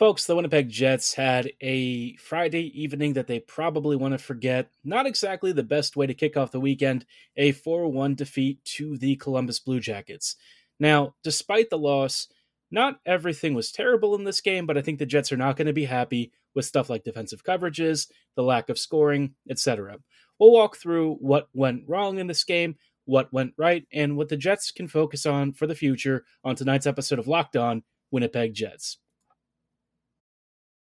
Folks, the Winnipeg Jets had a Friday evening that they probably want to forget. Not exactly the best way to kick off the weekend, a 4 1 defeat to the Columbus Blue Jackets. Now, despite the loss, not everything was terrible in this game, but I think the Jets are not going to be happy with stuff like defensive coverages, the lack of scoring, etc. We'll walk through what went wrong in this game, what went right, and what the Jets can focus on for the future on tonight's episode of Locked On Winnipeg Jets.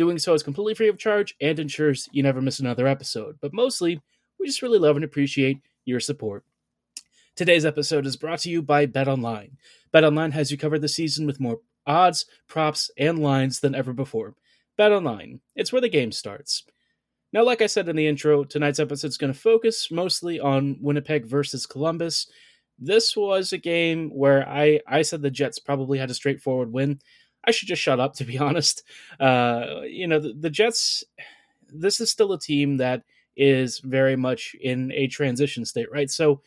Doing so is completely free of charge and ensures you never miss another episode. But mostly, we just really love and appreciate your support. Today's episode is brought to you by BetOnline. BetOnline has you covered this season with more odds, props, and lines than ever before. BetOnline, it's where the game starts. Now, like I said in the intro, tonight's episode is going to focus mostly on Winnipeg versus Columbus. This was a game where I, I said the Jets probably had a straightforward win. I should just shut up, to be honest. Uh, you know, the, the Jets, this is still a team that is very much in a transition state, right? So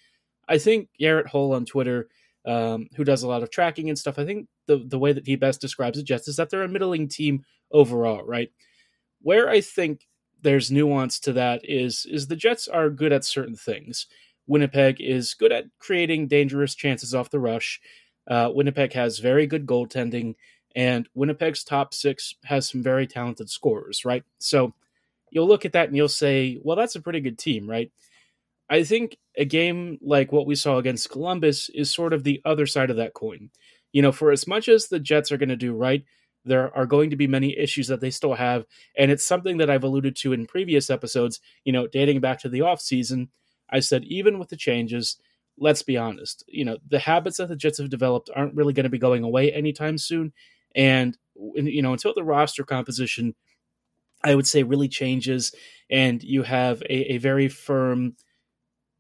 I think Garret Hohl on Twitter, um, who does a lot of tracking and stuff, I think the, the way that he best describes the Jets is that they're a middling team overall, right? Where I think there's nuance to that is is the Jets are good at certain things. Winnipeg is good at creating dangerous chances off the rush. Uh, Winnipeg has very good goaltending. And Winnipeg's top six has some very talented scorers, right? So you'll look at that and you'll say, well, that's a pretty good team, right? I think a game like what we saw against Columbus is sort of the other side of that coin. You know, for as much as the Jets are going to do right, there are going to be many issues that they still have. And it's something that I've alluded to in previous episodes, you know, dating back to the offseason. I said, even with the changes, let's be honest, you know, the habits that the Jets have developed aren't really going to be going away anytime soon. And you know, until the roster composition, I would say, really changes, and you have a, a very firm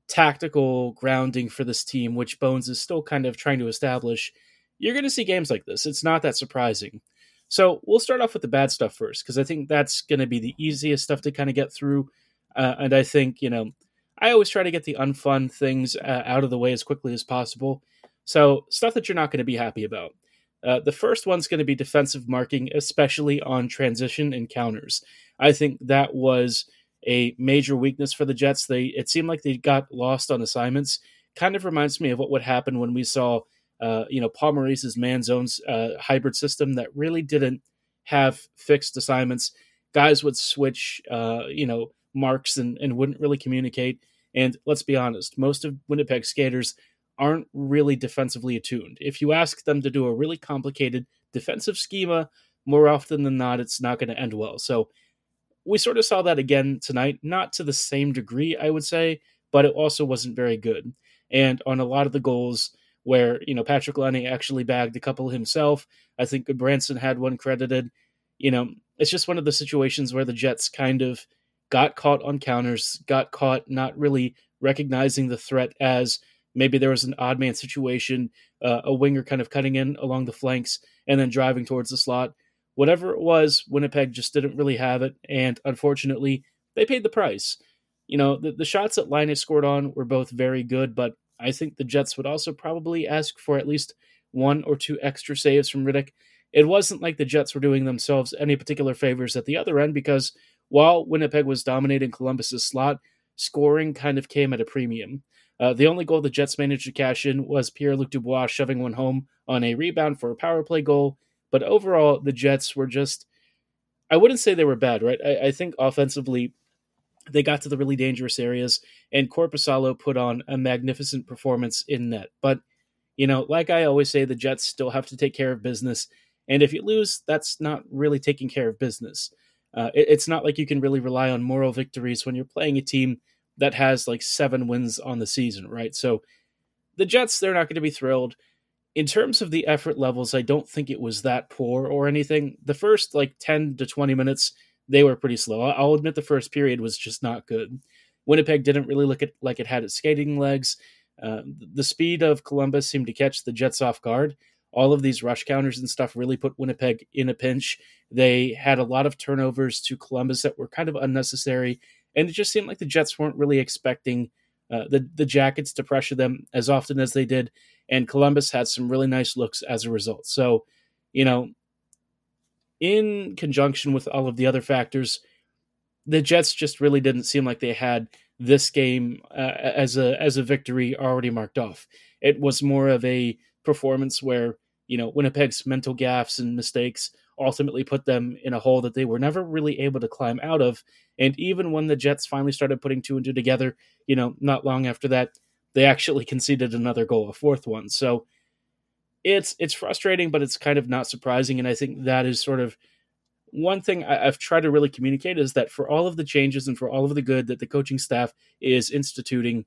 tactical grounding for this team, which Bones is still kind of trying to establish. You're going to see games like this. It's not that surprising. So we'll start off with the bad stuff first, because I think that's going to be the easiest stuff to kind of get through. Uh, and I think, you know, I always try to get the unfun things uh, out of the way as quickly as possible. So, stuff that you're not going to be happy about. Uh, the first one's going to be defensive marking, especially on transition and counters. I think that was a major weakness for the Jets. They it seemed like they got lost on assignments. Kind of reminds me of what would happen when we saw, uh, you know, Paul Maurice's man zones uh, hybrid system that really didn't have fixed assignments. Guys would switch, uh, you know, marks and, and wouldn't really communicate. And let's be honest, most of Winnipeg skaters aren't really defensively attuned. If you ask them to do a really complicated defensive schema, more often than not, it's not going to end well. So we sort of saw that again tonight, not to the same degree, I would say, but it also wasn't very good. And on a lot of the goals where, you know, Patrick Laine actually bagged a couple himself, I think Branson had one credited. You know, it's just one of the situations where the Jets kind of got caught on counters, got caught not really recognizing the threat as Maybe there was an odd man situation, uh, a winger kind of cutting in along the flanks and then driving towards the slot. Whatever it was, Winnipeg just didn't really have it, and unfortunately, they paid the price. You know, the, the shots that Linus scored on were both very good, but I think the Jets would also probably ask for at least one or two extra saves from Rittich. It wasn't like the Jets were doing themselves any particular favors at the other end because while Winnipeg was dominating Columbus's slot, scoring kind of came at a premium. Uh, the only goal the Jets managed to cash in was Pierre Luc Dubois shoving one home on a rebound for a power play goal. But overall, the Jets were just, I wouldn't say they were bad, right? I, I think offensively, they got to the really dangerous areas, and Korpisalo put on a magnificent performance in net. But, you know, like I always say, the Jets still have to take care of business. And if you lose, that's not really taking care of business. Uh, it, it's not like you can really rely on moral victories when you're playing a team that has like seven wins on the season, right? So the Jets, they're not going to be thrilled. In terms of the effort levels, I don't think it was that poor or anything. The first like 10 to 20 minutes, they were pretty slow. I'll admit the first period was just not good. Winnipeg didn't really look at, like it had its skating legs. Uh, the speed of Columbus seemed to catch the Jets off guard. All of these rush counters and stuff really put Winnipeg in a pinch. They had a lot of turnovers to Columbus that were kind of unnecessary, and it just seemed like the Jets weren't really expecting uh, the the Jackets to pressure them as often as they did, and Columbus had some really nice looks as a result. So, you know, in conjunction with all of the other factors, the Jets just really didn't seem like they had this game uh, as a as a victory already marked off. It was more of a performance where you know Winnipeg's mental gaffes and mistakes ultimately put them in a hole that they were never really able to climb out of. And even when the Jets finally started putting two and two together, you know, not long after that, they actually conceded another goal, a fourth one. So it's it's frustrating, but it's kind of not surprising. And I think that is sort of one thing I, have tried to really communicate is that for all of the changes and for all of the good that the coaching staff is instituting,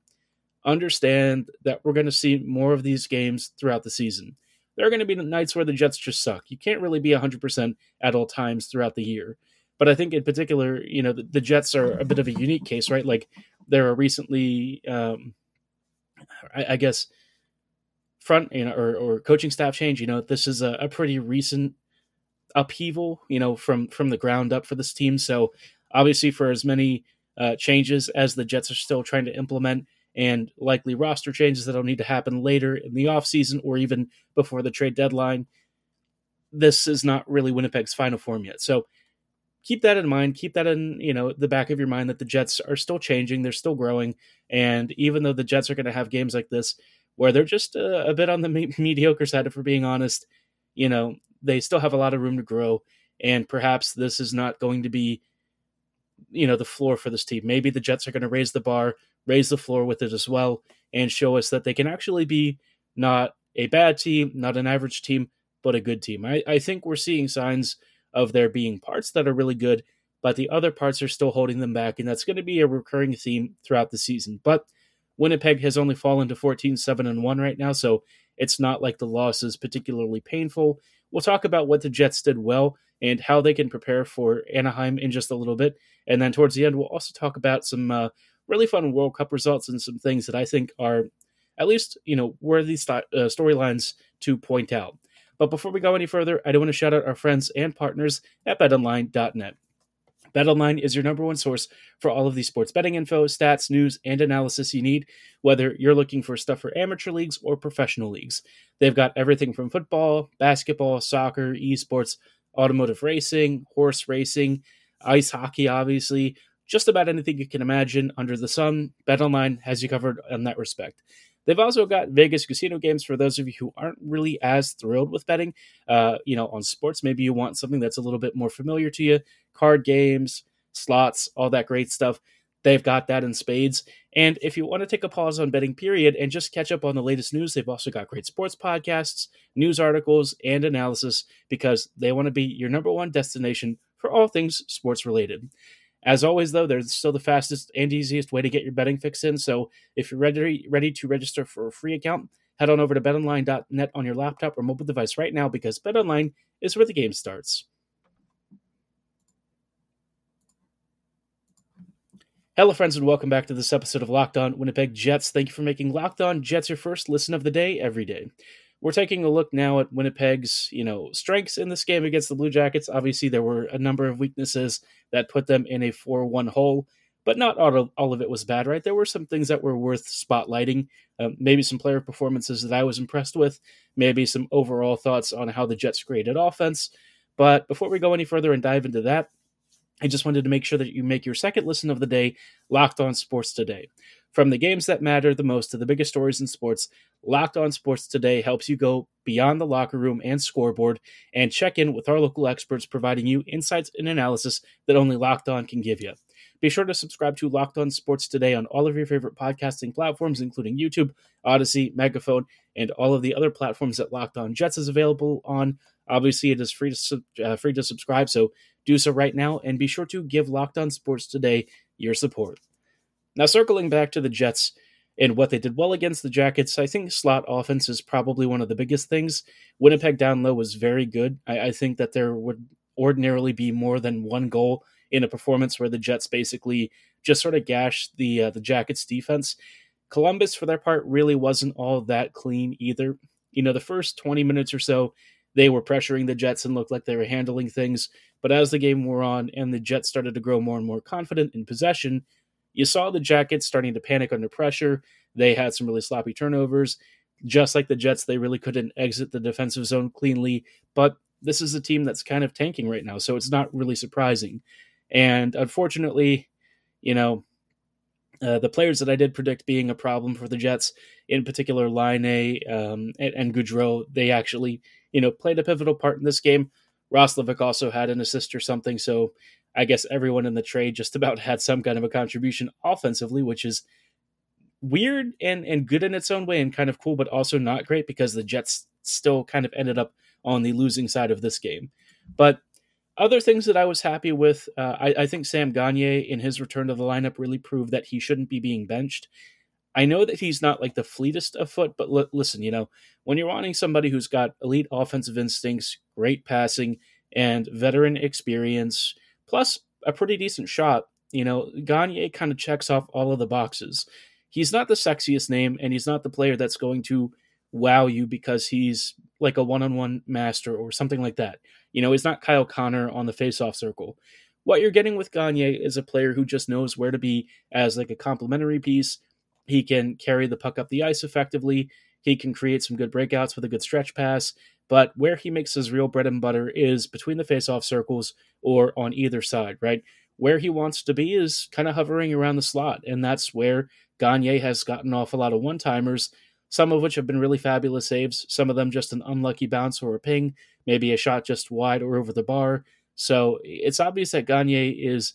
understand that we're going to see more of these games throughout the season. There are going to be nights where the Jets just suck. You can't really be 100% at all times throughout the year. But I think in particular, you know, the, the Jets are a bit of a unique case, right? Like there are recently, um, I, I guess, front you know, or, or coaching staff change. You know, this is a, a pretty recent upheaval, you know, from from the ground up for this team. So obviously, for as many uh, changes as the Jets are still trying to implement, and likely roster changes that'll need to happen later in the offseason or even before the trade deadline, this is not really Winnipeg's final form yet. So keep that in mind. Keep that in you know the back of your mind that the Jets are still changing, they're still growing, and even though the Jets are going to have games like this where they're just a, a bit on the me- mediocre side, if we're being honest. You know, they still have a lot of room to grow, and perhaps this is not going to be, you know, the floor for this team. Maybe the Jets are going to raise the bar, raise the floor with it as well, and show us that they can actually be not a bad team, not an average team, but a good team. I, I think we're seeing signs of there being parts that are really good, but the other parts are still holding them back, and that's going to be a recurring theme throughout the season. But Winnipeg has only fallen to 14 7 and 1 right now, so it's not like the loss is particularly painful. We'll talk about what the Jets did well and how they can prepare for Anaheim in just a little bit. And then towards the end, we'll also talk about some uh, really fun World Cup results and some things that I think are at least, you know, worthy st- uh, storylines to point out. But before we go any further, I do want to shout out our friends and partners at betonline.net. BetOnline is your number one source for all of the sports betting info, stats, news, and analysis you need, whether you're looking for stuff for amateur leagues or professional leagues. They've got everything from football, basketball, soccer, esports, automotive racing, horse racing, ice hockey, obviously, just about anything you can imagine under the sun. BetOnline has you covered in that respect. They've also got Vegas casino games for those of you who aren't really as thrilled with betting. Uh, you know, on sports, maybe you want something that's a little bit more familiar to you. Card games, slots, all that great stuff. They've got that in spades. And if you want to take a pause on betting, period, and just catch up on the latest news, they've also got great sports podcasts, news articles, and analysis because they want to be your number one destination for all things sports related. As always, though, they're still the fastest and easiest way to get your betting fix in. So if you're ready ready to register for a free account, head on over to betonline.net on your laptop or mobile device right now because BetOnline is where the game starts. Hello, friends, and welcome back to this episode of Locked On Winnipeg Jets. Thank you for making Locked On Jets your first listen of the day every day. We're taking a look now at Winnipeg's, you know, strengths in this game against the Blue Jackets. Obviously, there were a number of weaknesses that put them in a 4-1 hole, but not all of, all of it was bad, right? There were some things that were worth spotlighting. Um, maybe some player performances that I was impressed with. Maybe some overall thoughts on how the Jets created offense. But before we go any further and dive into that, I just wanted to make sure that you make your second listen of the day locked on sports today. From the games that matter the most to the biggest stories in sports, Locked On Sports Today helps you go beyond the locker room and scoreboard and check in with our local experts providing you insights and analysis that only Locked On can give you. Be sure to subscribe to Locked On Sports today on all of your favorite podcasting platforms, including YouTube, Odyssey, Megaphone, and all of the other platforms that Locked On Jets is available on. Obviously, it is free to uh, free to subscribe, so do so right now, and be sure to give Locked On Sports today your support. Now, circling back to the Jets and what they did well against the Jackets, I think slot offense is probably one of the biggest things. Winnipeg down low was very good. I, I think that there would ordinarily be more than one goal in a performance where the Jets basically just sort of gashed the uh, the Jackets defense. Columbus, for their part, really wasn't all that clean either. You know, the first 20 minutes or so, they were pressuring the Jets and looked like they were handling things. But as the game wore on and the Jets started to grow more and more confident in possession, you saw the Jackets starting to panic under pressure. They had some really sloppy turnovers. Just like the Jets, they really couldn't exit the defensive zone cleanly. But this is a team that's kind of tanking right now, so it's not really surprising. And unfortunately, you know, uh, the players that I did predict being a problem for the Jets, in particular Laine um, and, and Gaudreau, they actually, you know, played a pivotal part in this game. Roslovic also had an assist or something, so I guess everyone in the trade just about had some kind of a contribution offensively, which is weird and and good in its own way and kind of cool, but also not great because the Jets still kind of ended up on the losing side of this game. But other things that I was happy with, uh, I, I, think Sam Gagner in his return to the lineup really proved that he shouldn't be being benched. I know that he's not like the fleetest of foot, but l- listen, you know, when you're wanting somebody who's got elite offensive instincts, great passing, and veteran experience, plus a pretty decent shot, you know, Gagner kind of checks off all of the boxes. He's not the sexiest name, and he's not the player that's going to wow you because he's like a one-on-one master or something like that. You know, he's not Kyle Connor on the face-off circle. What you're getting with Gagner is a player who just knows where to be as like a complementary piece. He can carry the puck up the ice effectively. He can create some good breakouts with a good stretch pass. But where he makes his real bread and butter is between the face-off circles or on either side, right? Where he wants to be is kind of hovering around the slot, and that's where Gagner has gotten off a lot of one-timers some of which have been really fabulous saves, some of them just an unlucky bounce or a ping, maybe a shot just wide or over the bar. So it's obvious that Gagner is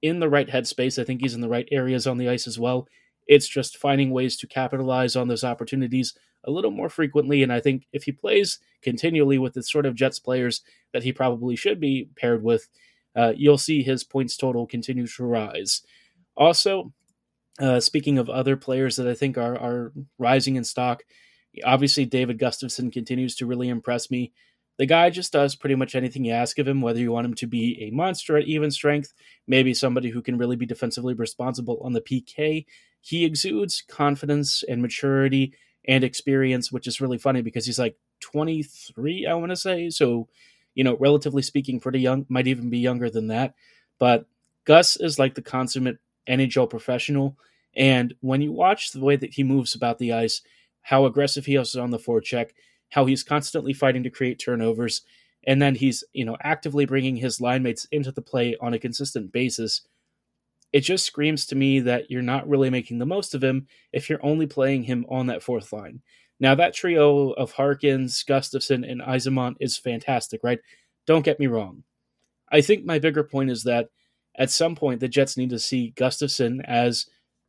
in the right headspace. I think he's in the right areas on the ice as well. It's just finding ways to capitalize on those opportunities a little more frequently. And I think if he plays continually with the sort of Jets players that he probably should be paired with, uh, you'll see his points total continue to rise. Also, uh, speaking of other players that I think are are rising in stock, obviously David Gustafsson continues to really impress me. The guy just does pretty much anything you ask of him, whether you want him to be a monster at even strength, maybe somebody who can really be defensively responsible on the PK. He exudes confidence and maturity and experience, which is really funny because he's like 23, I want to say. So, you know, relatively speaking, pretty young, might even be younger than that. But Gus is like the consummate NHL professional. And when you watch the way that he moves about the ice, how aggressive he is on the forecheck, how he's constantly fighting to create turnovers, and then he's you know actively bringing his line mates into the play on a consistent basis. It just screams to me that you're not really making the most of him if you're only playing him on that fourth line. Now that trio of Harkins, Gustafsson, and Eyssimont is fantastic, right? Don't get me wrong. I think my bigger point is that at some point the Jets need to see Gustafsson as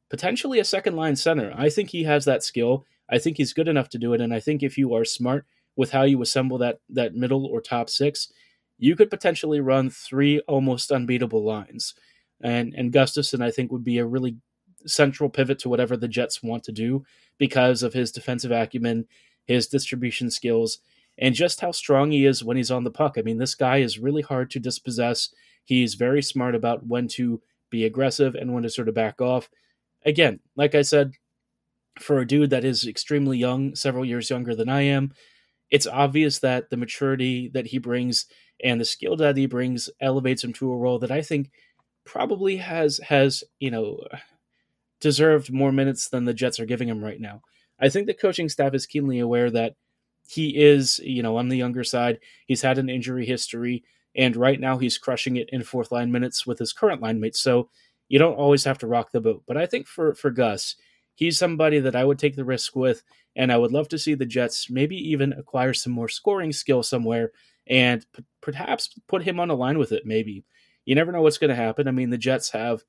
potentially a second line center. I think he has that skill. I think he's good enough to do it, and I think if you are smart with how you assemble that that middle or top six, you could potentially run three almost unbeatable lines. And and Gustafsson, I think, would be a really central pivot to whatever the Jets want to do because of his defensive acumen, his distribution skills, and just how strong he is when he's on the puck. I mean, this guy is really hard to dispossess. He's very smart about when to be aggressive and when to sort of back off. Again, like I said, for a dude that is extremely young, several years younger than I am, it's obvious that the maturity that he brings and the skill that he brings elevates him to a role that I think probably has has, you know, deserved more minutes than the Jets are giving him right now. I think the coaching staff is keenly aware that he is, you know, on the younger side. He's had an injury history. And right now he's crushing it in fourth line minutes with his current line mates. So you don't always have to rock the boat. But I think for, for Gus, he's somebody that I would take the risk with. And I would love to see the Jets maybe even acquire some more scoring skill somewhere and p- perhaps put him on a line with it, maybe. you never know what's going to happen. I mean, the Jets have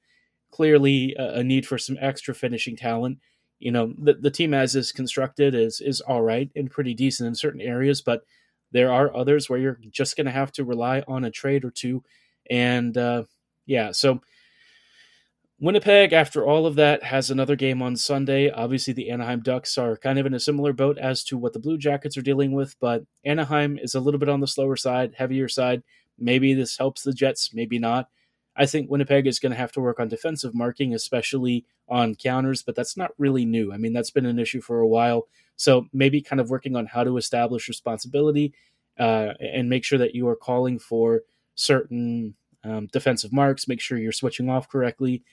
clearly a, a need for some extra finishing talent. You know, the the team as is constructed is is all right and pretty decent in certain areas, but there are others where you're just going to have to rely on a trade or two. And uh, yeah, so Winnipeg, after all of that, has another game on Sunday. Obviously, the Anaheim Ducks are kind of in a similar boat as to what the Blue Jackets are dealing with, but Anaheim is a little bit on the slower side, heavier side. Maybe this helps the Jets, maybe not. I think Winnipeg is going to have to work on defensive marking, especially on counters, but that's not really new. I mean, that's been an issue for a while. So maybe kind of working on how to establish responsibility uh, and make sure that you are calling for certain um, defensive marks, make sure you're switching off correctly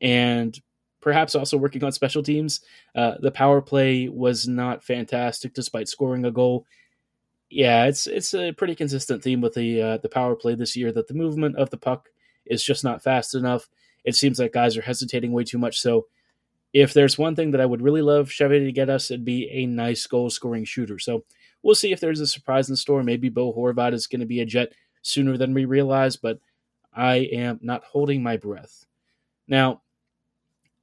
and perhaps also working on special teams. Uh, the power play was not fantastic despite scoring a goal. Yeah, it's it's a pretty consistent theme with the uh, the power play this year that the movement of the puck is just not fast enough. It seems like guys are hesitating way too much. So, if there's one thing that I would really love Chevy to get us, it'd be a nice goal scoring shooter. So, we'll see if there's a surprise in store. Maybe Bo Horvat is going to be a Jet sooner than we realize, but I am not holding my breath. Now,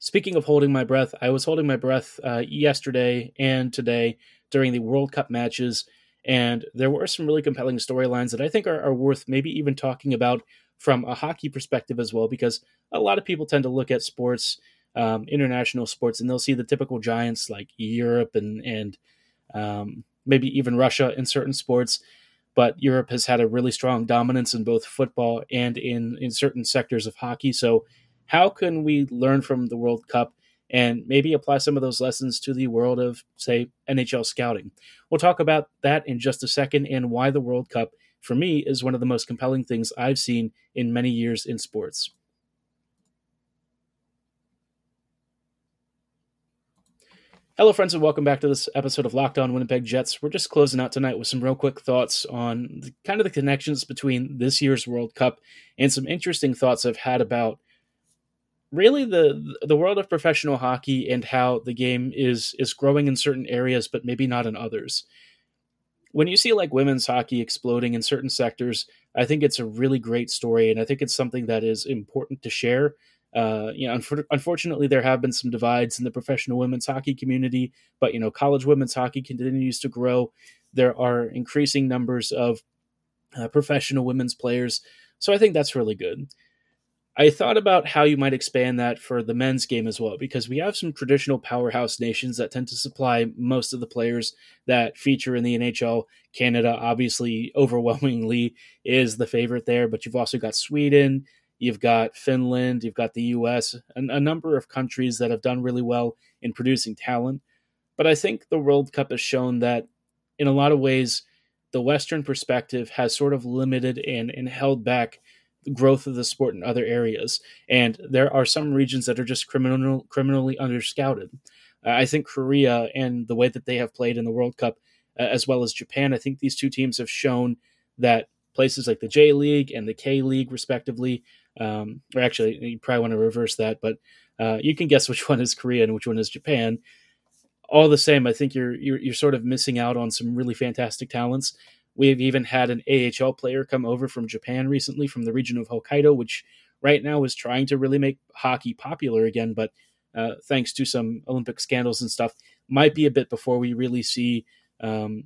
Speaking of holding my breath, I was holding my breath uh, yesterday and today during the World Cup matches, and there were some really compelling storylines that I think are, are, worth maybe even talking about from a hockey perspective as well, because a lot of people tend to look at sports, um, international sports, and they'll see the typical giants like Europe and and um, maybe even Russia in certain sports. But Europe has had a really strong dominance in both football and in in certain sectors of hockey. So how can we learn from the World Cup and maybe apply some of those lessons to the world of, say, NHL scouting? We'll talk about that in just a second and why the World Cup, for me, is one of the most compelling things I've seen in many years in sports. Hello, friends, and welcome back to this episode of Locked On Winnipeg Jets. We're just closing out tonight with some real quick thoughts on the, kind of the connections between this year's World Cup and some interesting thoughts I've had about really the the world of professional hockey and how the game is is growing in certain areas but maybe not in others when you see like women's hockey exploding in certain sectors i think it's a really great story and i think it's something that is important to share uh, you know, unfortunately, there have been some divides in the professional women's hockey community, but you know, college women's hockey continues to grow. There are increasing numbers of uh, professional women's players, so I think that's really good. I thought about how you might expand that for the men's game as well, because we have some traditional powerhouse nations that tend to supply most of the players that feature in the NHL. Canada, obviously, overwhelmingly is the favorite there, but you've also got Sweden, you've got Finland, you've got the US, and a number of countries that have done really well in producing talent. But I think the World Cup has shown that in a lot of ways, the Western perspective has sort of limited and, and held back growth of the sport in other areas. And there are some regions that are just criminal, criminally underscouted. Uh, I think Korea and the way that they have played in the World Cup, uh, as well as Japan, I think these two teams have shown that places like the J League and the K League, respectively, um, or actually, you probably want to reverse that, but uh, you can guess which one is Korea and which one is Japan. All the same, I think you're, you're you're sort of missing out on some really fantastic talents We've even had an AHL player come over from Japan recently from the region of Hokkaido, which right now is trying to really make hockey popular again, but uh, thanks to some Olympic scandals and stuff, might be a bit before we really see um,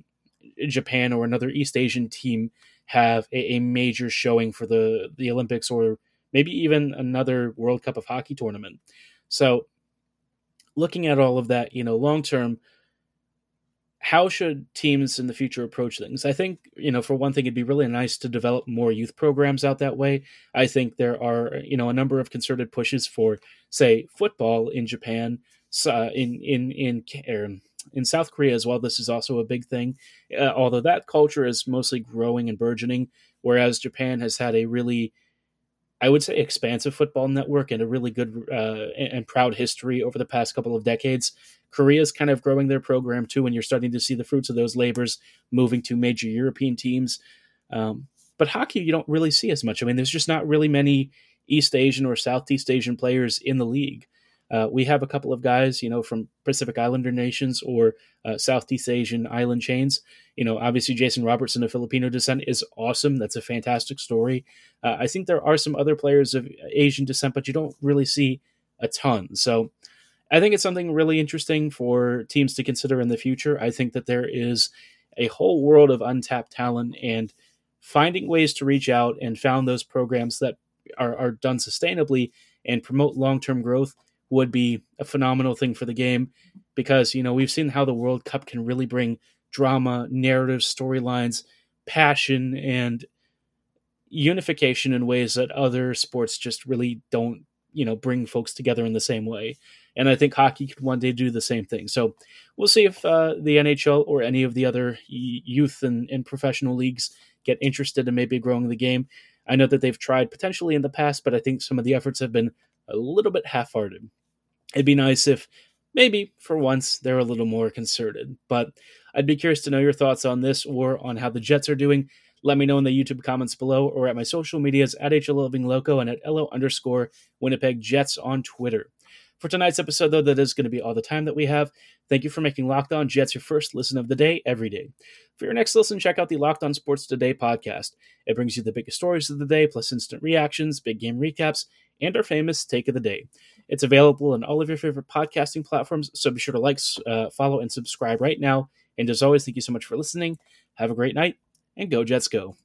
Japan or another East Asian team have a, a, major showing for the, the Olympics or maybe even another World Cup of Hockey tournament. So, looking at all of that, you know, long term, how should teams in the future approach things? I think, you know, for one thing, it'd be really nice to develop more youth programs out that way. I think there are, you know, a number of concerted pushes for, say, football in Japan, uh, in in in er, in South Korea as well. This is also a big thing, uh, although that culture is mostly growing and burgeoning, whereas Japan has had a really I would say expansive football network and a really good uh, and proud history over the past couple of decades. Korea's kind of growing their program too, and you're starting to see the fruits of those labors moving to major European teams. Um, but hockey, you don't really see as much. I mean, there's just not really many East Asian or Southeast Asian players in the league. Uh, we have a couple of guys, you know, from Pacific Islander nations or uh, Southeast Asian island chains. You know, obviously Jason Robertson of Filipino descent is awesome. That's a fantastic story. Uh, I think there are some other players of Asian descent, but you don't really see a ton. So I think it's something really interesting for teams to consider in the future. I think that there is a whole world of untapped talent and finding ways to reach out and found those programs that are, are done sustainably and promote long term growth would be a phenomenal thing for the game because you know we've seen how the World Cup can really bring drama, narrative, storylines, passion, and unification in ways that other sports just really don't you know bring folks together in the same way. And I think hockey could one day do the same thing. So we'll see if uh, the NHL or any of the other youth and, and professional leagues get interested in maybe growing the game. I know that they've tried potentially in the past, but I think some of the efforts have been a little bit half hearted. It'd be nice if maybe for once they're a little more concerted. But I'd be curious to know your thoughts on this or on how the Jets are doing. Let me know in the YouTube comments below or at my social medias at HLLovingLoco and at LO underscore Winnipeg Jets on Twitter. For tonight's episode, though, that is going to be all the time that we have. Thank you for making Locked On Jets your first listen of the day every day. For your next listen, check out the Locked On Sports Today podcast. It brings you the biggest stories of the day, plus instant reactions, big game recaps, and our famous take of the day. It's available on all of your favorite podcasting platforms, so be sure to like, uh, follow, and subscribe right now. And as always, thank you so much for listening. Have a great night, and go Jets go.